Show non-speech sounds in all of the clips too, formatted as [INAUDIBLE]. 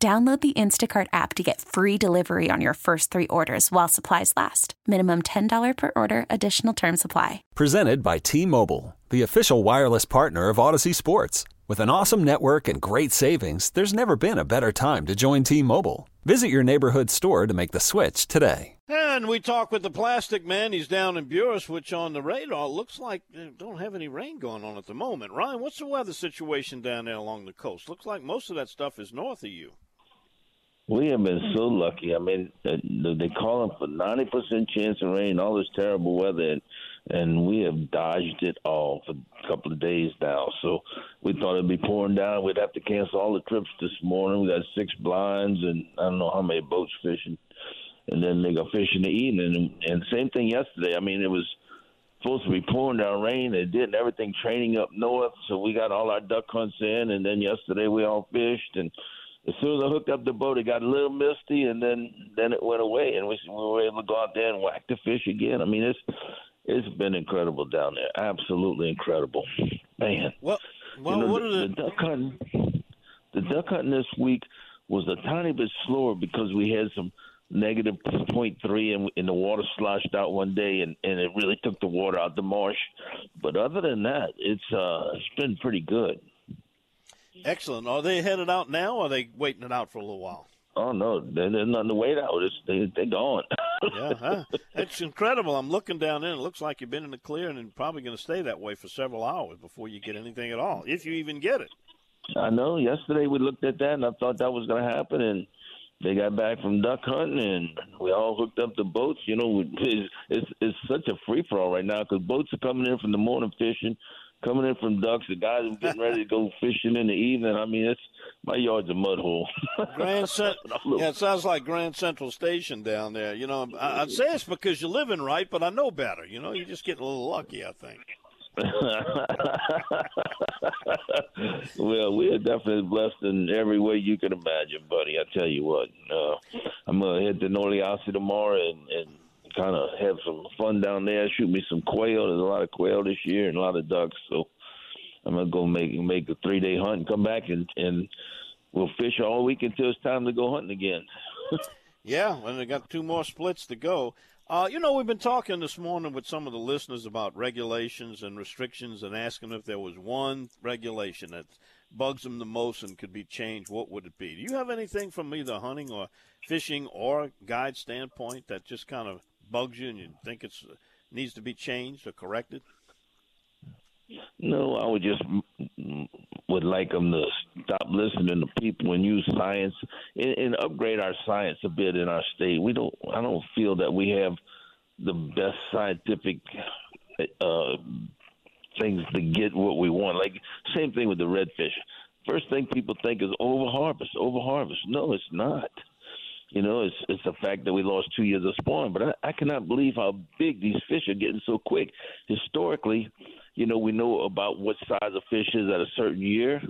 Download the Instacart app to get free delivery on your first three orders while supplies last. Minimum $10 per order, additional term supply. Presented by T Mobile, the official wireless partner of Audacy Sports. With an awesome network and great savings, there's never been a better time to join T Mobile. Visit your neighborhood store to make the switch today. And we talk with the plastic man. He's down in Buras, which on the radar looks like eh, don't have any rain going on at the moment. Ryan, what's the weather situation down there along the coast? Looks like most of that stuff is north of you. We have been so lucky. I mean, uh, they call them for ninety percent chance of rain, all this terrible weather, and, and we have dodged it all for a couple of days now. So we thought it'd be pouring down. We'd have to cancel all the trips this morning. We got six blinds, and I don't know how many boats fishing, and then they go fish in the evening. And, and same thing yesterday. I mean, it was supposed to be pouring down rain. It did, and everything training up north. So we got all our duck hunts in, and then yesterday we all fished and as soon as I hooked up the boat, it got a little misty, and then then it went away, and we, we were able to go out there and whack the fish again. I mean, it's it's been incredible down there, absolutely incredible, man. Well, well, you know, what the, are the... the duck hunting? The duck hunting this week was a tiny bit slower because we had some negative point three and, and the water sloshed out one day and, and it really took the water out the marsh. But other than that, it's uh it's been pretty good. Excellent. Are they headed out now, or are they waiting it out for a little while? Oh no, there's nothing to wait out. It's, they they're gone. [LAUGHS] yeah, huh? it's incredible. I'm looking down there. It looks like you've been in the clear, and probably going to stay that way for several hours before you get anything at all, if you even get it. I know. Yesterday we looked at that, and I thought that was going to happen, and they got back from duck hunting, and we all hooked up the boats. You know, it's it's, it's such a free for all right now because boats are coming in from the morning fishing coming in from ducks. The guys are getting ready to go [LAUGHS] fishing in the evening. I mean, it's my yard's a mud hole. [LAUGHS] Grand Central. yeah, it sounds like Grand Central Station down there. You know, I- I'd say it's because you're living right, but I know better. You know, you're just getting a little lucky, I think. [LAUGHS] well, we are definitely blessed in every way you can imagine, buddy. I tell you what, uh, I'm gonna head to Noliasi tomorrow and, and kind of have some fun down there. Shoot me some quail. There's a lot of quail this year and a lot of ducks. So I'm gonna go make make a three day hunt and come back and and we'll fish all week until it's time to go hunting again. [LAUGHS] yeah, and I got two more splits to go. Uh, you know, we've been talking this morning with some of the listeners about regulations and restrictions and asking if there was one regulation that bugs them the most and could be changed. What would it be? Do you have anything from either hunting or fishing or guide standpoint that just kind of bugs you and you think it's needs to be changed or corrected? No, I would just would like them to stop listening to people and use science and, and upgrade our science a bit in our state. We don't. I don't feel that we have the best scientific uh, things to get what we want. Like same thing with the redfish. First thing people think is over harvest, over harvest. No, it's not. You know, it's it's a fact that we lost two years of spawn, but I, I cannot believe how big these fish are getting so quick. Historically, you know, we know about what size of fish is at a certain year,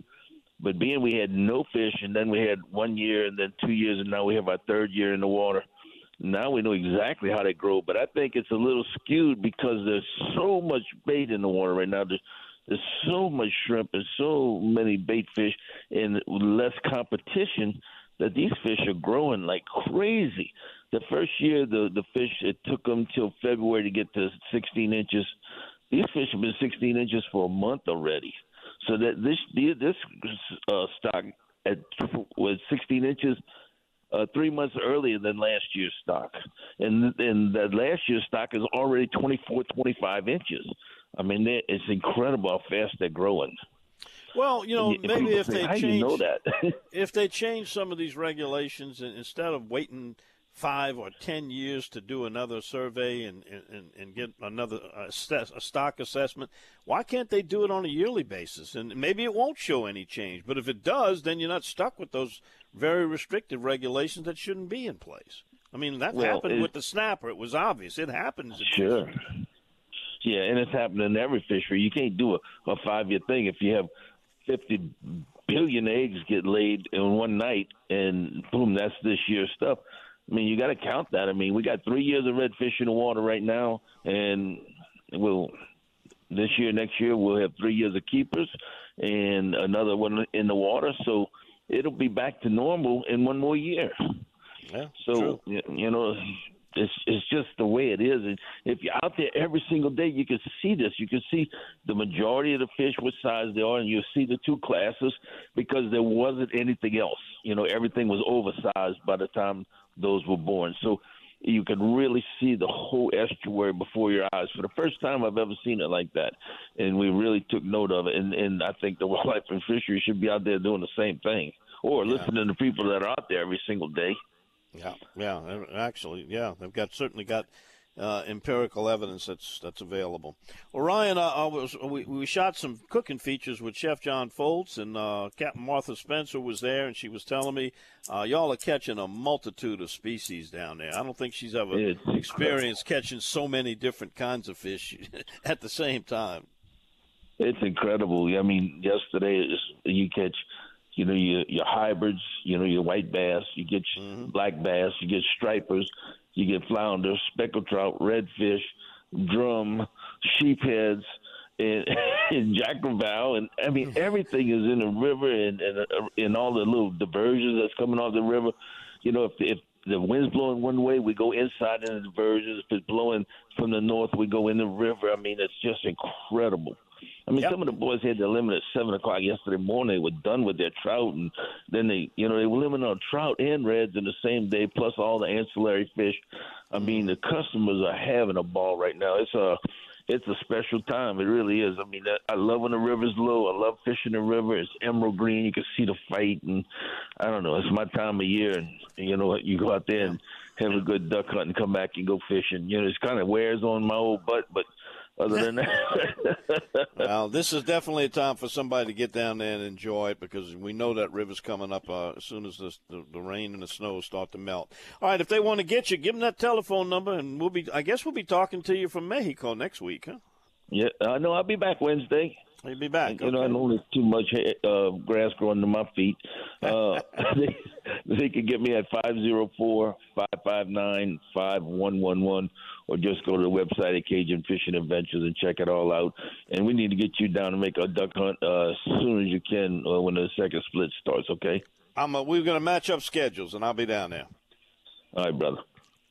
but being we had no fish and then we had one year and then two years and now we have our third year in the water. Now we know exactly how they grow, but I think it's a little skewed because there's so much bait in the water right now. There's, there's so much shrimp and so many bait fish and less competition that these fish are growing like crazy. The first year, the the fish it took them till February to get to 16 inches. These fish have been 16 inches for a month already. So that this this uh, stock at was 16 inches uh, three months earlier than last year's stock, and and that last year's stock is already 24, 25 inches. I mean, it's incredible how fast they're growing. Well, you know, maybe [LAUGHS] if they change, you know that? if they change some of these regulations and instead of waiting five or ten years to do another survey and and, and get another uh, a stock assessment. Why can't they do it on a yearly basis? And maybe it won't show any change, but if it does, then you're not stuck with those very restrictive regulations that shouldn't be in place. I mean, that well, happened with the snapper. It was obvious. It happens. Sure. Yeah, and it's happening in every fishery. You can't do a, a five year thing if you have 50 billion eggs get laid in one night and boom, that's this year's stuff. I mean, you got to count that. I mean, we got three years of redfish in the water right now, and we'll this year, next year, we'll have three years of keepers and another one in the water. So it'll be back to normal in one more year. Yeah, so true. you know, it's it's just the way it is. And if you're out there every single day, you can see this. You can see the majority of the fish, what size they are, and you see the two classes because there wasn't anything else. You know, everything was oversized by the time those were born. So you can really see the whole estuary before your eyes for the first time I've ever seen it like that, and we really took note of it. And and I think the [LAUGHS] wildlife and fisheries should be out there doing the same thing, or yeah. listening to people that are out there every single day. Yeah, yeah, actually, yeah, they've got certainly got uh, empirical evidence that's that's available. Well, Ryan, uh, I was, we, we shot some cooking features with Chef John Folse, and uh, Captain Martha Spencer was there, and she was telling me uh, y'all are catching a multitude of species down there. I don't think she's ever it's experienced incredible. catching so many different kinds of fish [LAUGHS] at the same time. It's incredible. I mean, yesterday you catch you know your your hybrids, you know your white bass, you get mm-hmm. black bass, you get stripers, you get flounder, speckled trout, redfish, drum, sheepheads, and, [LAUGHS] and jack crevalle, and I mean mm. everything is in the river and and, uh, and all the little diversions that's coming off the river. You know, if if the wind's blowing one way, we go inside in the diversions. If it's blowing from the north, we go in the river. I mean, it's just incredible. I mean, yep. some of the boys had their limit at seven o'clock yesterday morning. They were done with their trout, and then they, you know, they were limited on trout and reds in the same day, plus all the ancillary fish. I mm-hmm. mean, the customers are having a ball right now. It's a, it's a special time. It really is. I mean, I love when the river's low. I love fishing the river. It's emerald green. You can see the fight, and I don't know. It's my time of year, and you know, you go out there and have a good duck hunt and come back and go fishing. You know, it kind of wears on my old butt, but other than that. [LAUGHS] well, this is definitely a time for somebody to get down there and enjoy it because we know that river's coming up uh, as soon as the, the, the rain and the snow start to melt. All right, if they want to get you, give them that telephone number, and we'll be. I guess we'll be talking to you from Mexico next week, huh? Yeah, I know. I'll be back Wednesday. You'll be back. You okay. know, I know there's too much uh, grass growing to my feet. [LAUGHS] Uh, [LAUGHS] they, they can get me at 504 559 5111 or just go to the website at Cajun Fishing Adventures and check it all out. And we need to get you down to make a duck hunt uh, as soon as you can uh, when the second split starts, okay? I'm, uh, we're going to match up schedules, and I'll be down there. All right, brother.